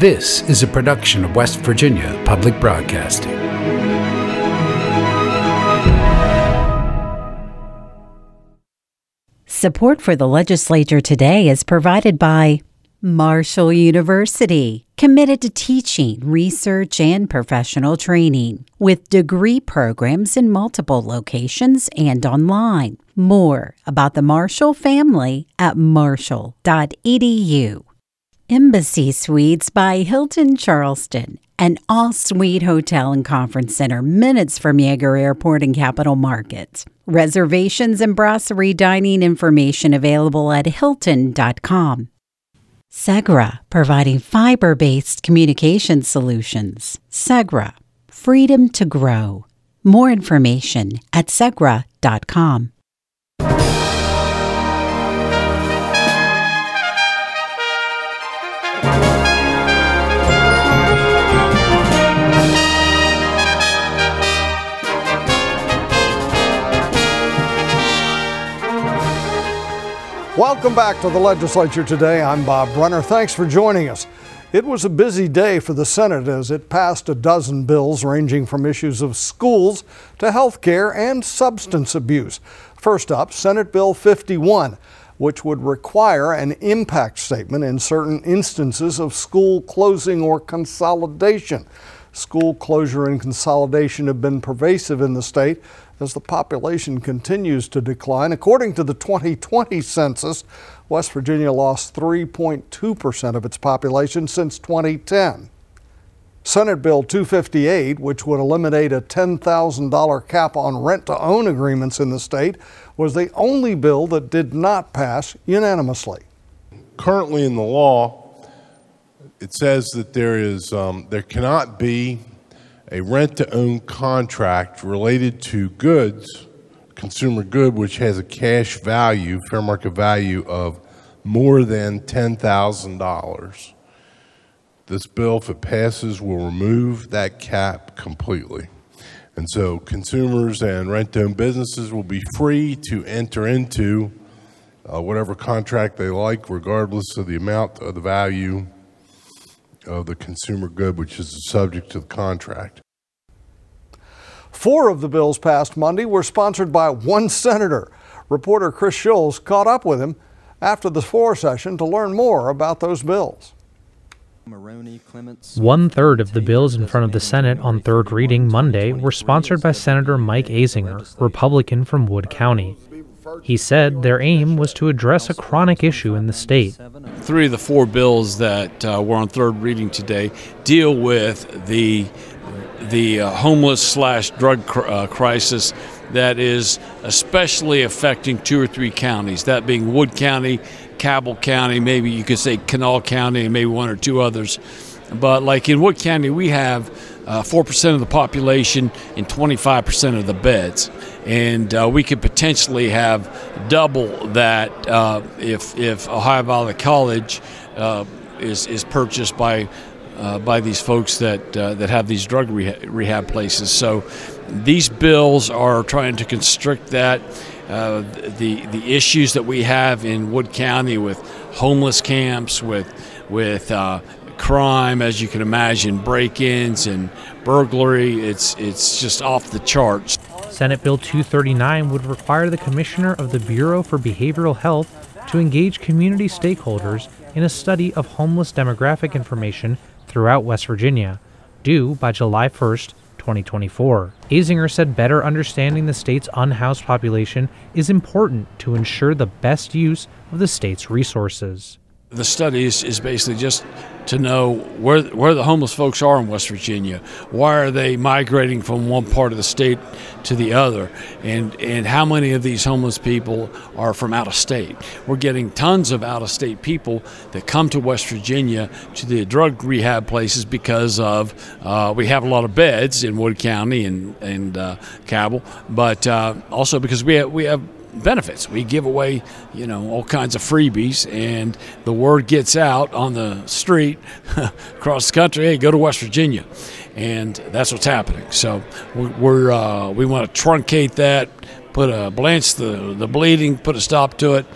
This is a production of West Virginia Public Broadcasting. Support for the legislature today is provided by Marshall University, committed to teaching, research, and professional training, with degree programs in multiple locations and online. More about the Marshall family at marshall.edu. Embassy Suites by Hilton Charleston, an all suite hotel and conference center minutes from Yeager Airport and Capitol Market. Reservations and brasserie dining information available at hilton.com. Segra, providing fiber based communication solutions. Segra, freedom to grow. More information at segra.com. Welcome back to the legislature today. I'm Bob Brunner. Thanks for joining us. It was a busy day for the Senate as it passed a dozen bills ranging from issues of schools to health care and substance abuse. First up, Senate Bill 51, which would require an impact statement in certain instances of school closing or consolidation. School closure and consolidation have been pervasive in the state as the population continues to decline. According to the 2020 census, West Virginia lost 3.2% of its population since 2010. Senate Bill 258, which would eliminate a $10,000 cap on rent to own agreements in the state, was the only bill that did not pass unanimously. Currently in the law, it says that there is um, there cannot be a rent to own contract related to goods, consumer good, which has a cash value, fair market value of more than $10,000. This bill, if it passes, will remove that cap completely. And so consumers and rent to own businesses will be free to enter into uh, whatever contract they like, regardless of the amount of the value of the consumer good, which is the subject of the contract. Four of the bills passed Monday were sponsored by one senator. Reporter Chris Schulz caught up with him after the floor session to learn more about those bills. One third of the bills in front of the Senate on third reading Monday were sponsored by Senator Mike Azinger, Republican from Wood County. He said their aim was to address a chronic issue in the state. Three of the four bills that uh, were on third reading today deal with the the uh, homeless slash drug cr- uh, crisis that is especially affecting two or three counties, that being Wood County, Cabell County, maybe you could say Kanawha County, and maybe one or two others. But like in Wood County, we have uh, 4% of the population and 25% of the beds. And uh, we could potentially have double that uh, if, if Ohio Valley College uh, is, is purchased by uh, by these folks that uh, that have these drug rehab, rehab places. So these bills are trying to constrict that. Uh, the the issues that we have in Wood County with homeless camps, with with uh, crime, as you can imagine, break-ins and burglary. It's it's just off the charts. Senate Bill 239 would require the Commissioner of the Bureau for Behavioral Health to engage community stakeholders in a study of homeless demographic information throughout West Virginia, due by July 1, 2024. Azinger said better understanding the state's unhoused population is important to ensure the best use of the state's resources. The study is, is basically just to know where where the homeless folks are in West Virginia. Why are they migrating from one part of the state to the other? And and how many of these homeless people are from out of state? We're getting tons of out of state people that come to West Virginia to the drug rehab places because of uh, we have a lot of beds in Wood County and and uh, Cabell, but uh, also because we have, we have benefits. We give away, you know, all kinds of freebies, and the word gets out on the street across the country. Hey, go to West Virginia, and that's what's happening. So we're uh, we want to truncate that, put a blanch the the bleeding, put a stop to it,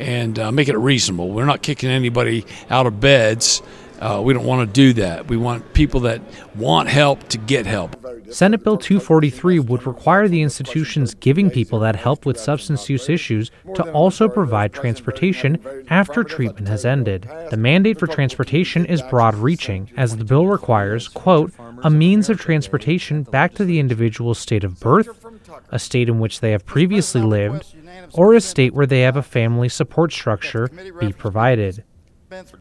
and uh, make it reasonable. We're not kicking anybody out of beds Uh, we don't want to do that. We want people that want help to get help. Senate Bill 243 would require the institutions giving people that help with substance use issues to also provide transportation after treatment has ended. The mandate for transportation is broad reaching, as the bill requires, quote, a means of transportation back to the individual's state of birth, a state in which they have previously lived, or a state where they have a family support structure be provided.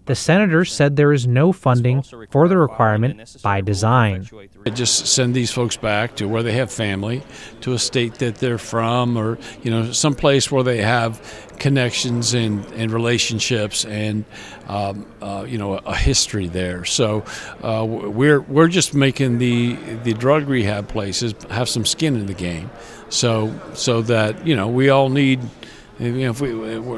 The senators said there is no funding for the requirement by design. Just send these folks back to where they have family, to a state that they're from, or you know, some place where they have connections and, and relationships and um, uh, you know a history there. So uh, we're we're just making the the drug rehab places have some skin in the game, so so that you know we all need you know, if we,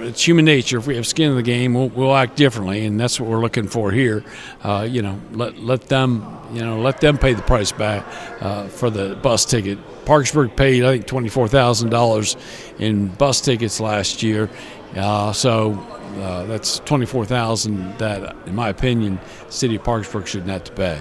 it's human nature. If we have skin in the game, we'll, we'll act differently, and that's what we're looking for here. Uh, you know, let let them, you know, let them pay the price back uh, for the bus ticket. Parkersburg paid, I think, twenty four thousand dollars in bus tickets last year. Uh, so uh, that's twenty four thousand that, in my opinion, city of Parkersburg shouldn't to pay.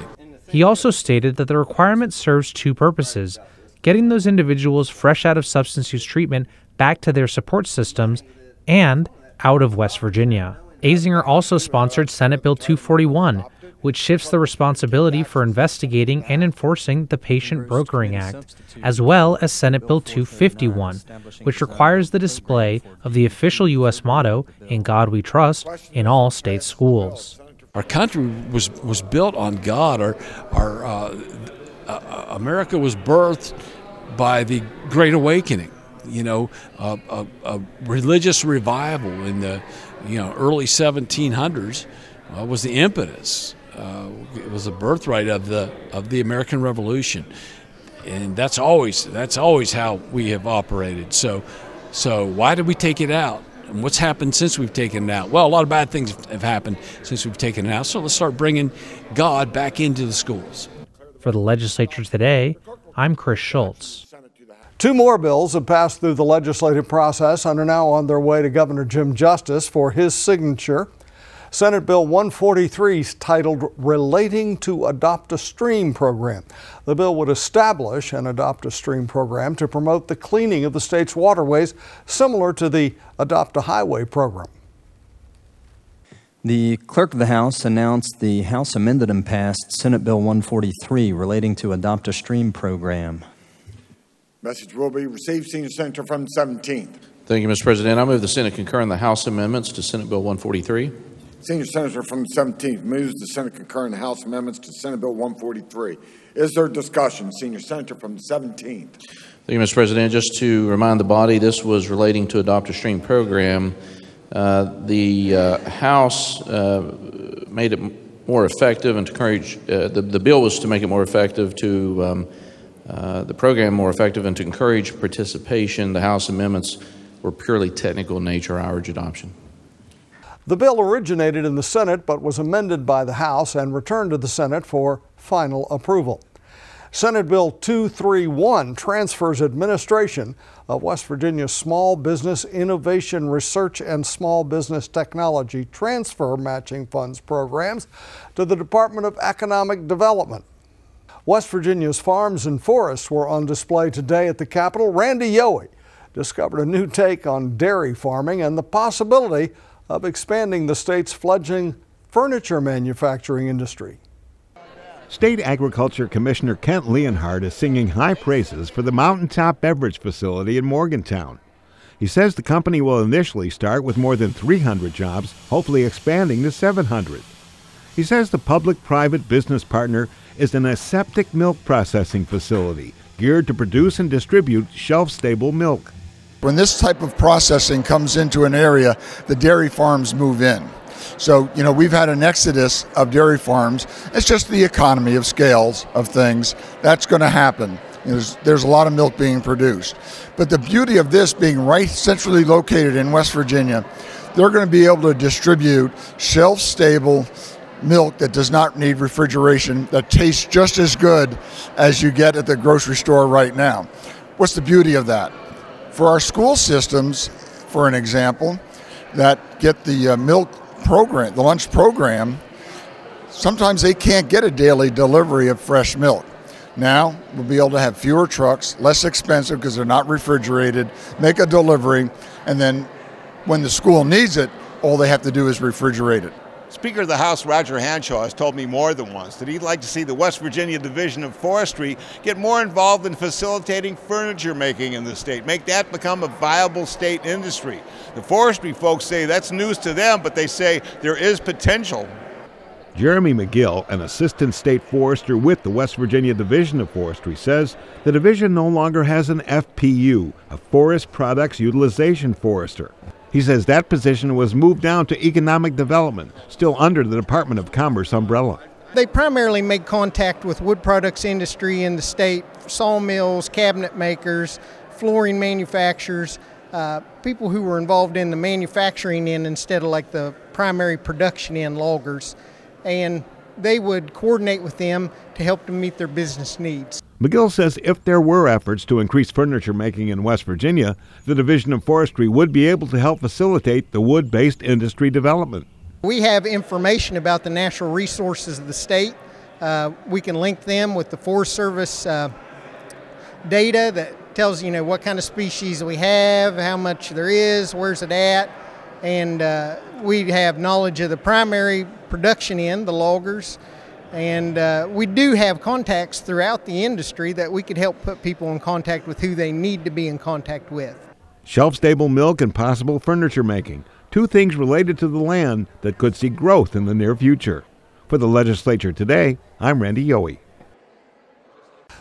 He also stated that the requirement serves two purposes: getting those individuals fresh out of substance use treatment back to their support systems and out of West Virginia. Azinger also sponsored Senate Bill 241, which shifts the responsibility for investigating and enforcing the Patient Brokering Act, as well as Senate Bill 251, which requires the display of the official U.S. motto, In God We Trust, in all state schools. Our country was, was built on God. Our, our, uh, uh, America was birthed by the Great Awakening you know, a, a, a, religious revival in the, you know, early 1700s uh, was the impetus. Uh, it was the birthright of the of the American Revolution, and that's always that's always how we have operated. So, so why did we take it out? And what's happened since we've taken it out? Well, a lot of bad things have happened since we've taken it out. So let's start bringing God back into the schools. For the legislature today, I'm Chris Schulz. Two more bills have passed through the legislative process and are now on their way to Governor Jim Justice for his signature. Senate Bill 143 is titled Relating to Adopt a Stream program. The bill would establish an Adopt a Stream program to promote the cleaning of the state's waterways, similar to the Adopt a Highway program. The clerk of the House announced the House amended and passed Senate Bill 143 relating to Adopt a Stream program. Message will be received, Senior Senator from the 17th. Thank you, Mr. President. I move the Senate concur in the House amendments to Senate Bill 143. Senior Senator from the 17th moves the Senate concur in the House amendments to Senate Bill 143. Is there discussion? Senior Senator from the 17th. Thank you, Mr. President. Just to remind the body, this was relating to Adopt a Stream program. Uh, the uh, House uh, made it more effective and to encourage, uh, the, the bill was to make it more effective to um, uh, the program more effective and to encourage participation. The House amendments were purely technical in nature. I urge adoption. The bill originated in the Senate but was amended by the House and returned to the Senate for final approval. Senate Bill 231 transfers administration of West Virginia's Small Business Innovation Research and Small Business Technology Transfer Matching Funds programs to the Department of Economic Development. West Virginia's farms and forests were on display today at the Capitol. Randy Yohe discovered a new take on dairy farming and the possibility of expanding the state's fledgling furniture manufacturing industry. State Agriculture Commissioner Kent Leonhardt is singing high praises for the Mountaintop Beverage Facility in Morgantown. He says the company will initially start with more than 300 jobs, hopefully expanding to 700. He says the public private business partner is an aseptic milk processing facility geared to produce and distribute shelf stable milk. When this type of processing comes into an area, the dairy farms move in. So, you know, we've had an exodus of dairy farms. It's just the economy of scales of things. That's going to happen. There's, there's a lot of milk being produced. But the beauty of this being right centrally located in West Virginia, they're going to be able to distribute shelf stable, milk that does not need refrigeration that tastes just as good as you get at the grocery store right now. What's the beauty of that? For our school systems, for an example, that get the uh, milk program, the lunch program, sometimes they can't get a daily delivery of fresh milk. Now we'll be able to have fewer trucks, less expensive because they're not refrigerated, make a delivery, and then when the school needs it, all they have to do is refrigerate it. Speaker of the House Roger Hanshaw has told me more than once that he'd like to see the West Virginia Division of Forestry get more involved in facilitating furniture making in the state, make that become a viable state industry. The forestry folks say that's news to them, but they say there is potential. Jeremy McGill, an assistant state forester with the West Virginia Division of Forestry, says the division no longer has an FPU, a Forest Products Utilization Forester. He says that position was moved down to economic development, still under the Department of Commerce umbrella. They primarily make contact with wood products industry in the state, sawmills, cabinet makers, flooring manufacturers, uh, people who were involved in the manufacturing end instead of like the primary production end loggers. And they would coordinate with them to help them meet their business needs. McGill says if there were efforts to increase furniture making in West Virginia, the Division of Forestry would be able to help facilitate the wood based industry development. We have information about the natural resources of the state. Uh, we can link them with the Forest Service uh, data that tells you know what kind of species we have, how much there is, where's it at, and uh, we have knowledge of the primary production end, the loggers, and uh, we do have contacts throughout the industry that we could help put people in contact with who they need to be in contact with. Shelf stable milk and possible furniture making, two things related to the land that could see growth in the near future. For the legislature today, I'm Randy Yohe.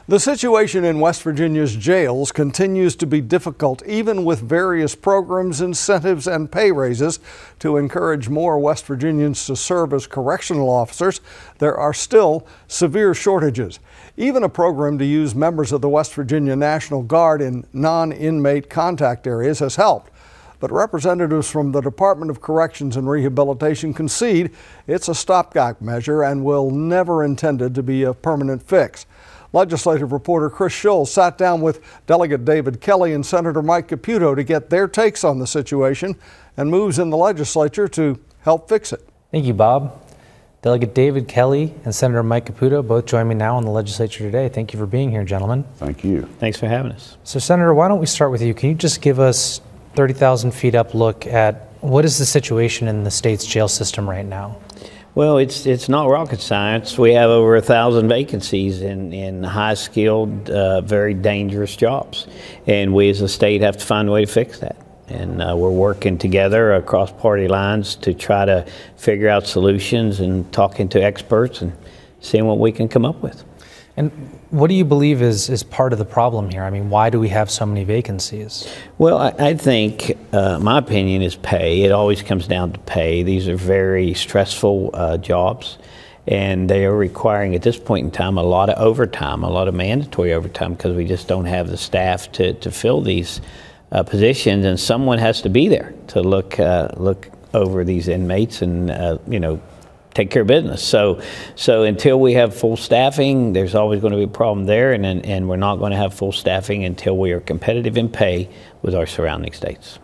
The situation in West Virginia's jails continues to be difficult, even with various programs, incentives, and pay raises to encourage more West Virginians to serve as correctional officers. There are still severe shortages. Even a program to use members of the West Virginia National Guard in non inmate contact areas has helped. But representatives from the Department of Corrections and Rehabilitation concede it's a stopgap measure and will never intended to be a permanent fix. Legislative reporter Chris Schulz sat down with Delegate David Kelly and Senator Mike Caputo to get their takes on the situation and moves in the legislature to help fix it. Thank you, Bob. Delegate David Kelly and Senator Mike Caputo both join me now in the legislature today. Thank you for being here, gentlemen. Thank you. Thanks for having us. So, Senator, why don't we start with you? Can you just give us 30,000 feet up look at what is the situation in the state's jail system right now? Well, it's it's not rocket science. We have over a thousand vacancies in in high skilled, uh, very dangerous jobs, and we as a state have to find a way to fix that. And uh, we're working together across party lines to try to figure out solutions and talking to experts and seeing what we can come up with. And what do you believe is, is part of the problem here? I mean, why do we have so many vacancies? Well, I, I think uh, my opinion is pay. It always comes down to pay. These are very stressful uh, jobs, and they are requiring at this point in time a lot of overtime, a lot of mandatory overtime, because we just don't have the staff to, to fill these uh, positions, and someone has to be there to look uh, look over these inmates and uh, you know take care of business. So, so until we have full staffing, there's always going to be a problem there, and and we're not going to have full staffing until we are competitive in pay with our surrounding states.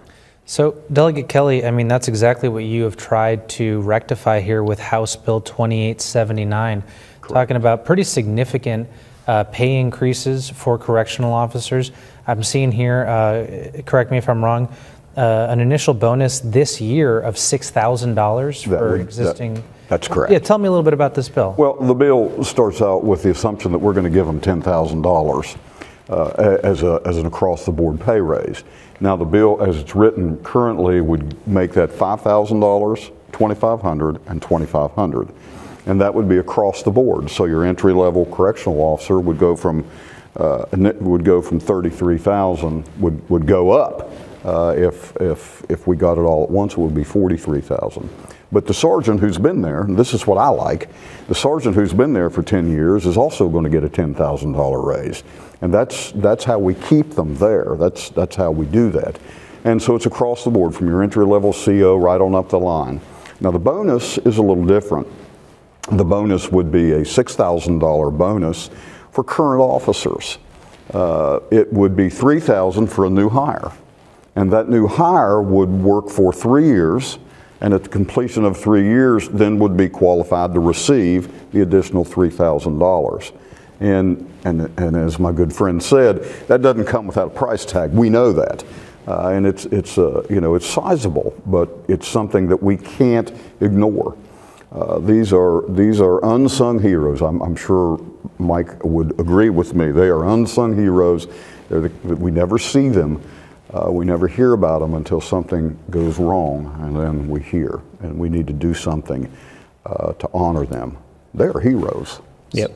So, Delegate Kelly, I mean that's exactly what you have tried to rectify here with House Bill 2879, Correct. talking about pretty significant. Uh, pay increases for correctional officers. I'm seeing here, uh, correct me if I'm wrong, uh, an initial bonus this year of $6,000 for would, existing. That, that's correct. Yeah, tell me a little bit about this bill. Well, the bill starts out with the assumption that we're going to give them $10,000 uh, as, a, as an across the board pay raise. Now, the bill as it's written currently would make that $5,000, $2,500, and $2,500. And that would be across the board. So your entry level correctional officer would go from uh, would go from 33,000 would would go up uh, if if if we got it all at once. It would be 43,000. But the sergeant who's been there, and this is what I like, the sergeant who's been there for 10 years is also going to get a $10,000 raise. And that's, that's how we keep them there. That's, that's how we do that. And so it's across the board from your entry level CO right on up the line. Now the bonus is a little different. The bonus would be a $6,000 bonus for current officers. Uh, it would be 3000 for a new hire. And that new hire would work for three years and at the completion of three years, then would be qualified to receive the additional $3,000. And, and, and as my good friend said, that doesn't come without a price tag. We know that. Uh, and it's, it's, uh, you know, it's sizable, but it's something that we can't ignore. Uh, these, are, these are unsung heroes. I'm, I'm, sure Mike would agree with me. They are unsung heroes. The, we never see them. Uh, we never hear about them until something goes wrong, and then we hear. And we need to do something uh, to honor them. They are heroes. Yep.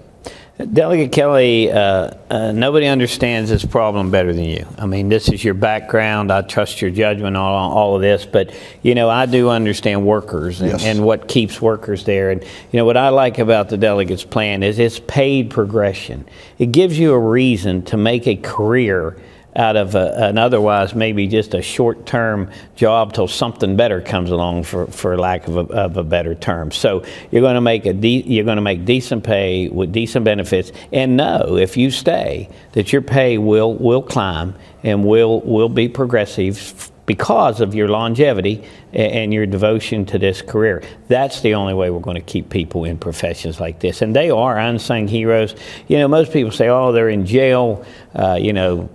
Delegate Kelly, uh, uh, nobody understands this problem better than you. I mean, this is your background. I trust your judgment on all of this, but you know, I do understand workers and, yes. and, what keeps workers there. And you know, what I like about the delegates' plan is it's paid progression. It gives you a reason to make a career out of a, an otherwise maybe just a short term job till something better comes along for, for lack of a, of a better term. So you're going to make a de- you're going to make decent pay with decent benefits and know if you stay that your pay will will climb and will will be progressive because of your longevity and your devotion to this career. That's the only way we're going to keep people in professions like this. And they are unsung heroes. You know, most people say, oh, they're in jail, uh, you know,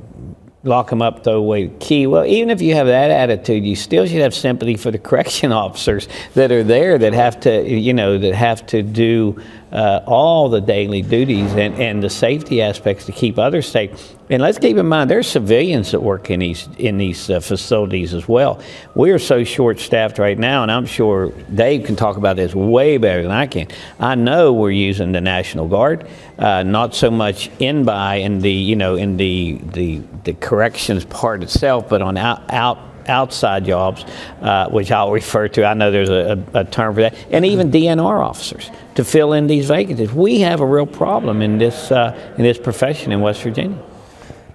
lock them up, throw away the key. Well, even if you have that attitude, you still should have sympathy for the correction officers that are there that have to, you know, that have to do uh, all the daily duties and, and the safety aspects to keep others safe. And let's keep in mind, there's civilians that work in these in these uh, facilities as well. We are so short-staffed right now, and I'm sure Dave can talk about this way better than I can. I know we're using the National Guard, uh, not so much in by in the you know in the the the corrections part itself, but on out out outside jobs, uh, which I'll refer to. I know there's a, a, term for that, and even DNR officers to fill in these vacancies. We have a real problem in this uh, in this profession in West Virginia.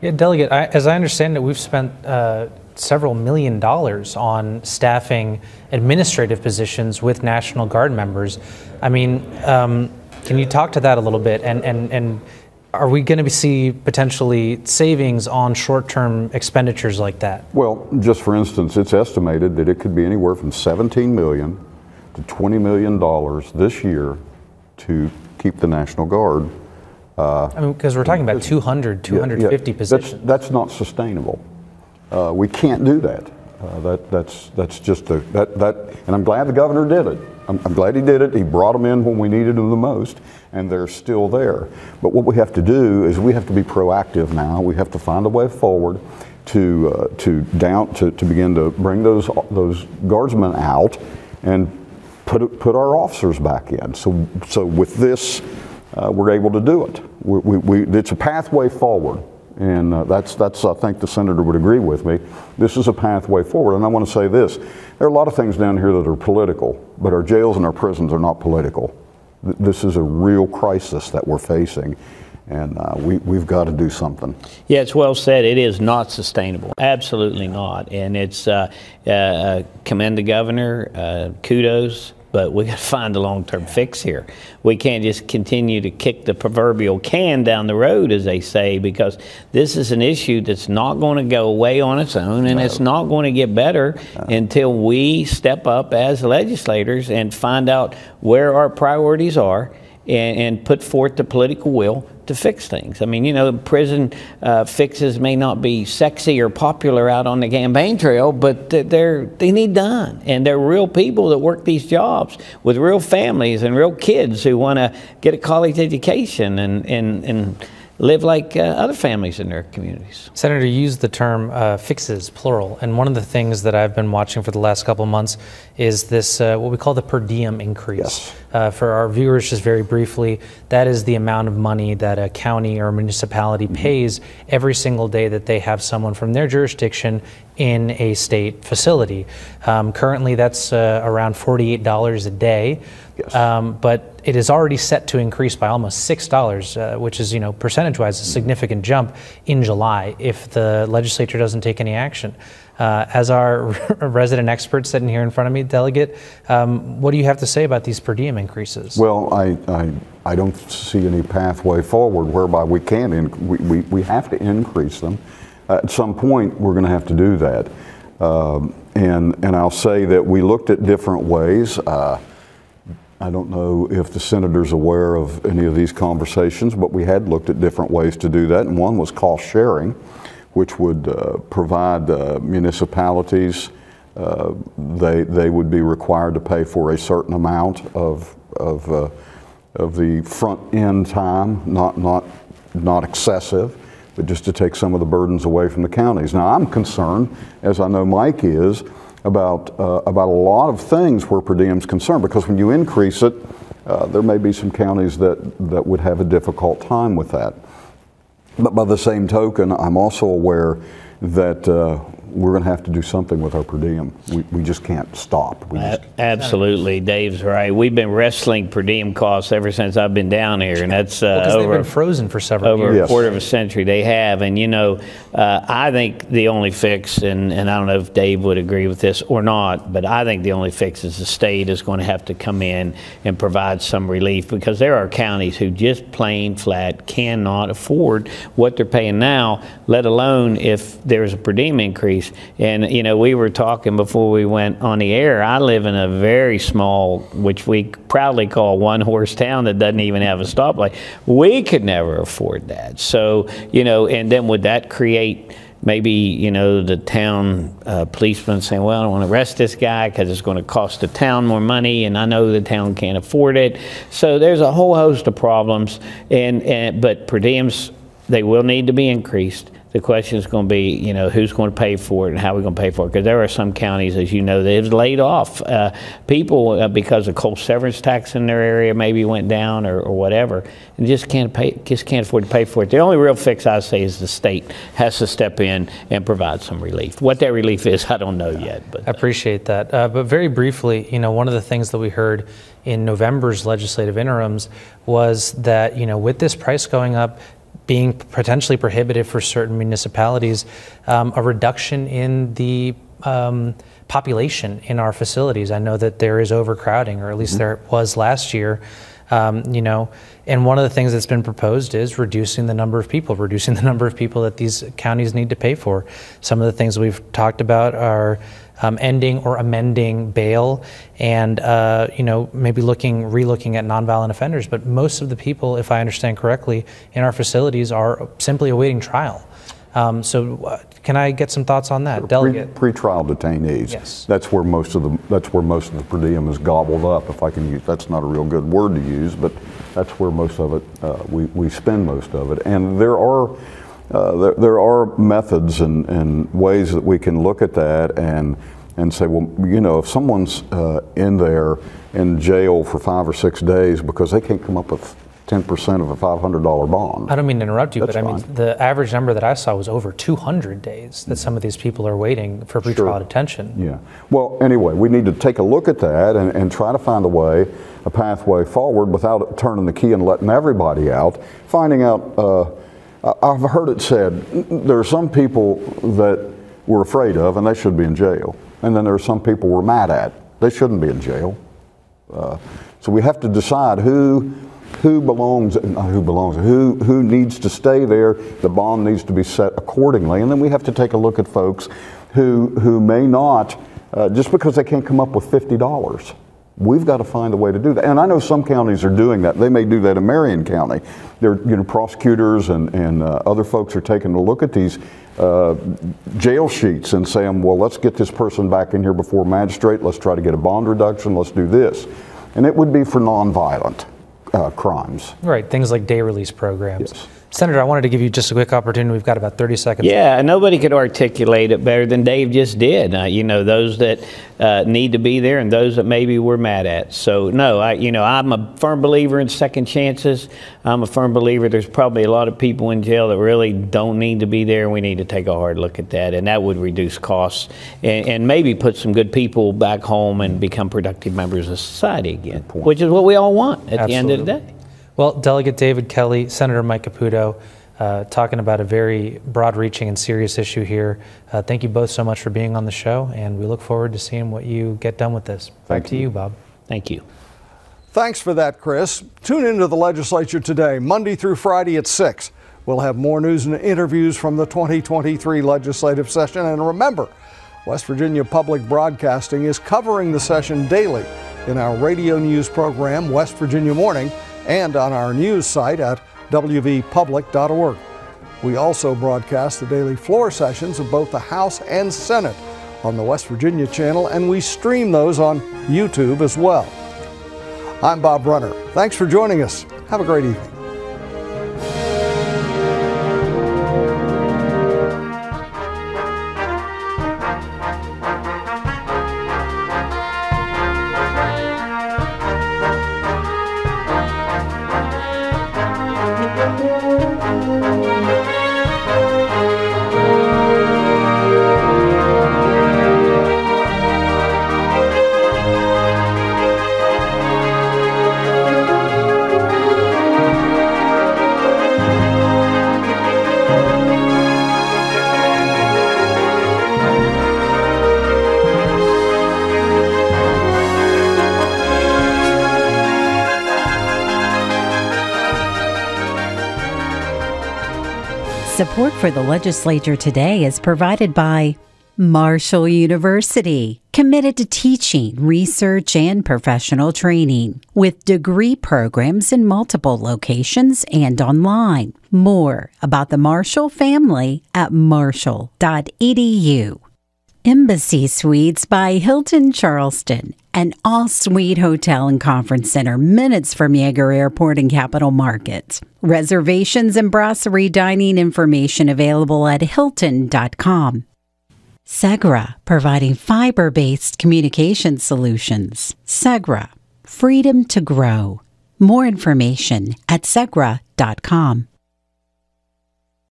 Yeah, delegate. I, as I understand it, we've spent. Uh, several million dollars on staffing administrative positions with National Guard members. I mean, um, can you talk to that a little bit and, and, and are we going to see potentially savings on short term expenditures like that? Well, just for instance, it's estimated that it could be anywhere from 17 million to 20 million dollars this year to keep the National Guard. Uh, I mean, because we're talking about 200, 250 yeah, yeah, positions. That's, that's, not sustainable. Uh, we can't do that. Uh, that that's that's just a that that, and I'm glad the governor did it. I'm, I'm, glad he did it. He brought them in when we needed them the most, and they're still there. But what we have to do is we have to be proactive now. We have to find a way forward to uh, to down to, to begin to bring those those guardsmen out and put put our officers back in. So so with this, uh, we're able to do it. We, we, we, it's a pathway forward. And uh, that's, that's, I think the senator would agree with me. This is a pathway forward. And I want to say this there are a lot of things down here that are political, but our jails and our prisons are not political. This is a real crisis that we're facing, and uh, we, we've got to do something. Yeah, it's well said. It is not sustainable. Absolutely not. And it's uh, uh, commend the governor. Uh, kudos but we got to find a long-term fix here. We can't just continue to kick the proverbial can down the road, as they say, because this is an issue that's not going to go away on its own, and no. it's not going to get better no. until we step up as legislators and find out where our priorities are and, and put forth the political will to fix things. I mean, you know, prison uh, fixes may not be sexy or popular out on the campaign trail, but they're they need done, and they're real people that work these jobs with real families and real kids who want to get a college education and and and live like uh, other families in their communities. Senator, you used the term uh, fixes, plural, and one of the things that I've been watching for the last couple of months is this uh, what we call the per diem increase. Yes. Uh, for our viewers, just very briefly, that is the amount of money that a county or municipality mm-hmm. pays every single day that they have someone from their jurisdiction in a state facility. Um, currently, that's uh, around $48 a day. Yes. Um, but it is already set to increase by almost six dollars, uh, which is, you know, percentage-wise, a significant jump in July if the legislature doesn't take any action. Uh, as our resident expert sitting here in front of me, delegate, um, what do you have to say about these per diem increases? Well, I, I, I don't see any pathway forward whereby we can, in, we, we, we have to increase them. Uh, at some point, we're going to have to do that. Um, and, and I'll say that we looked at different ways. Uh, I don't know if the senator's aware of any of these conversations, but we had looked at different ways to do that, and one was cost sharing, which would uh, provide uh, municipalities, uh, they, they would be required to pay for a certain amount of, of, uh, of the front end time, not, not, not excessive but just to take some of the burdens away from the counties. Now, I'm concerned, as I know Mike is, about, uh, about a lot of things where per diem's concerned, because when you increase it, uh, there may be some counties that, that would have a difficult time with that. But by the same token, I'm also aware that uh, we're going to have to do something with our per diem. We, we just can't stop. We just, Absolutely, Dave's right. We've been wrestling per diem costs ever since I've been down here, and that's uh, Well, 'cause they've over been frozen for several over years. a quarter of a century. They have, and you know, uh, I think the only fix, and, and I don't know if Dave would agree with this or not, but I think the only fix is the state is going to have to come in and provide some relief because there are counties who just plain flat cannot afford what they're paying now, let alone if there's a per diem increase. And you know, we were talking before we went on the air. I live in a very small, which we proudly call one horse town that doesn't even have a stoplight. We could never afford that. So you know, and then would that create? Maybe you know the town uh, policeman saying, "Well, I don't want to arrest this guy because it's going to cost the town more money, and I know the town can't afford it." So there's a whole host of problems, and, and but per diems they will need to be increased. The question is going to be, you know, who's going to pay for it and how we're going to pay for it. Because there are some counties, as you know, that have laid off uh, people uh, because of coal severance tax in their area maybe went down or, or whatever, and just can't pay, just can't afford to pay for it. The only real fix I say is the state has to step in and provide some relief. What that relief is, I don't know yet. But I appreciate that. Uh, but very briefly, you know, one of the things that we heard in November's legislative interims was that, you know, with this price going up, being potentially prohibitive for certain municipalities, um, a reduction in the um, population in our facilities. I know that there is overcrowding, or at least there was last year. Um, you know, and one of the things that's been proposed is reducing the number of people, reducing the number of people that these counties need to pay for. Some of the things we've talked about are um, ending or amending bail, and uh, you know maybe looking, relooking at nonviolent offenders. But most of the people, if I understand correctly, in our facilities are simply awaiting trial. Um, so, uh, can I get some thoughts on that, delegate? Pre, trial detainees. Yes. That's where most of the that's where most of the per diem is gobbled up. If I can use that's not a real good word to use, but that's where most of it uh, we we spend most of it. And there are uh, there, there are methods and, and ways that we can look at that and and say, well, you know, if someone's uh, in there in jail for five or six days because they can't come up with 10% of a $500 bond. I don't mean to interrupt you, That's but I mean the average number that I saw was over 200 days that some of these people are waiting for pretrial Sure. detention. Yeah. Well, anyway, we need to take a look at that and, and try to find a way, a pathway forward without turning the key and letting everybody out. Finding out, uh, I've heard it said, there are some people that we're afraid of and they should be in jail. And then there are some people we're mad at. They shouldn't be in jail. Uh, so we have to decide who who belongs, who belongs, who who needs to stay there. The bond needs to be set accordingly, and then we have to take a look at folks who who may not, uh, just because they can't come up with fifty dollars. We've got to find a way to do that, and I know some counties are doing that. They may do that in Marion County. There, you know, prosecutors and and uh, other folks are taking a look at these uh, jail sheets and saying, well, let's get this person back in here before magistrate. Let's try to get a bond reduction. Let's do this, and it would be for nonviolent uh, crimes. Right, things like day release programs. Senator, I wanted to give you just a quick opportunity. We've got about 30 seconds. Yeah, nobody could articulate it better than Dave just did. Uh, you know, those that uh, need to be there and those that maybe we're mad at. So no, I, you know, I'm a firm believer in second chances. I'm a firm believer. There's probably a lot of people in jail that really don't need to be there. We need to take a hard look at that, and that would reduce costs and, and maybe put some good people back home and become productive members of society again, which is what we all want at the end of the day. Well, Delegate David Kelly, Senator Mike Caputo, uh, talking about a very broad reaching and serious issue here. Uh, thank you both so much for being on the show, and we look forward to seeing what you get done with this. Back to you, Bob. Thank you. Thanks for that, Chris. Tune into the legislature today, Monday through Friday at 6. We'll have more news and interviews from the 2023 legislative session. And remember, West Virginia Public Broadcasting is covering the session daily in our radio news program, West Virginia Morning, and on our news site at wvpublic.org. We also broadcast the daily floor sessions of both the House and Senate on the West Virginia channel, and we stream those on YouTube as well. I'm Bob Brunner. Thanks for joining us. Have a great evening. Support for the legislature today is provided by Marshall University, committed to teaching, research, and professional training with degree programs in multiple locations and online. More about the Marshall family at marshall.edu. Embassy Suites by Hilton Charleston, an all suite hotel and conference center minutes from Yeager Airport and Capitol Market. Reservations and brasserie dining information available at Hilton.com. Segra, providing fiber based communication solutions. Segra, freedom to grow. More information at Segra.com.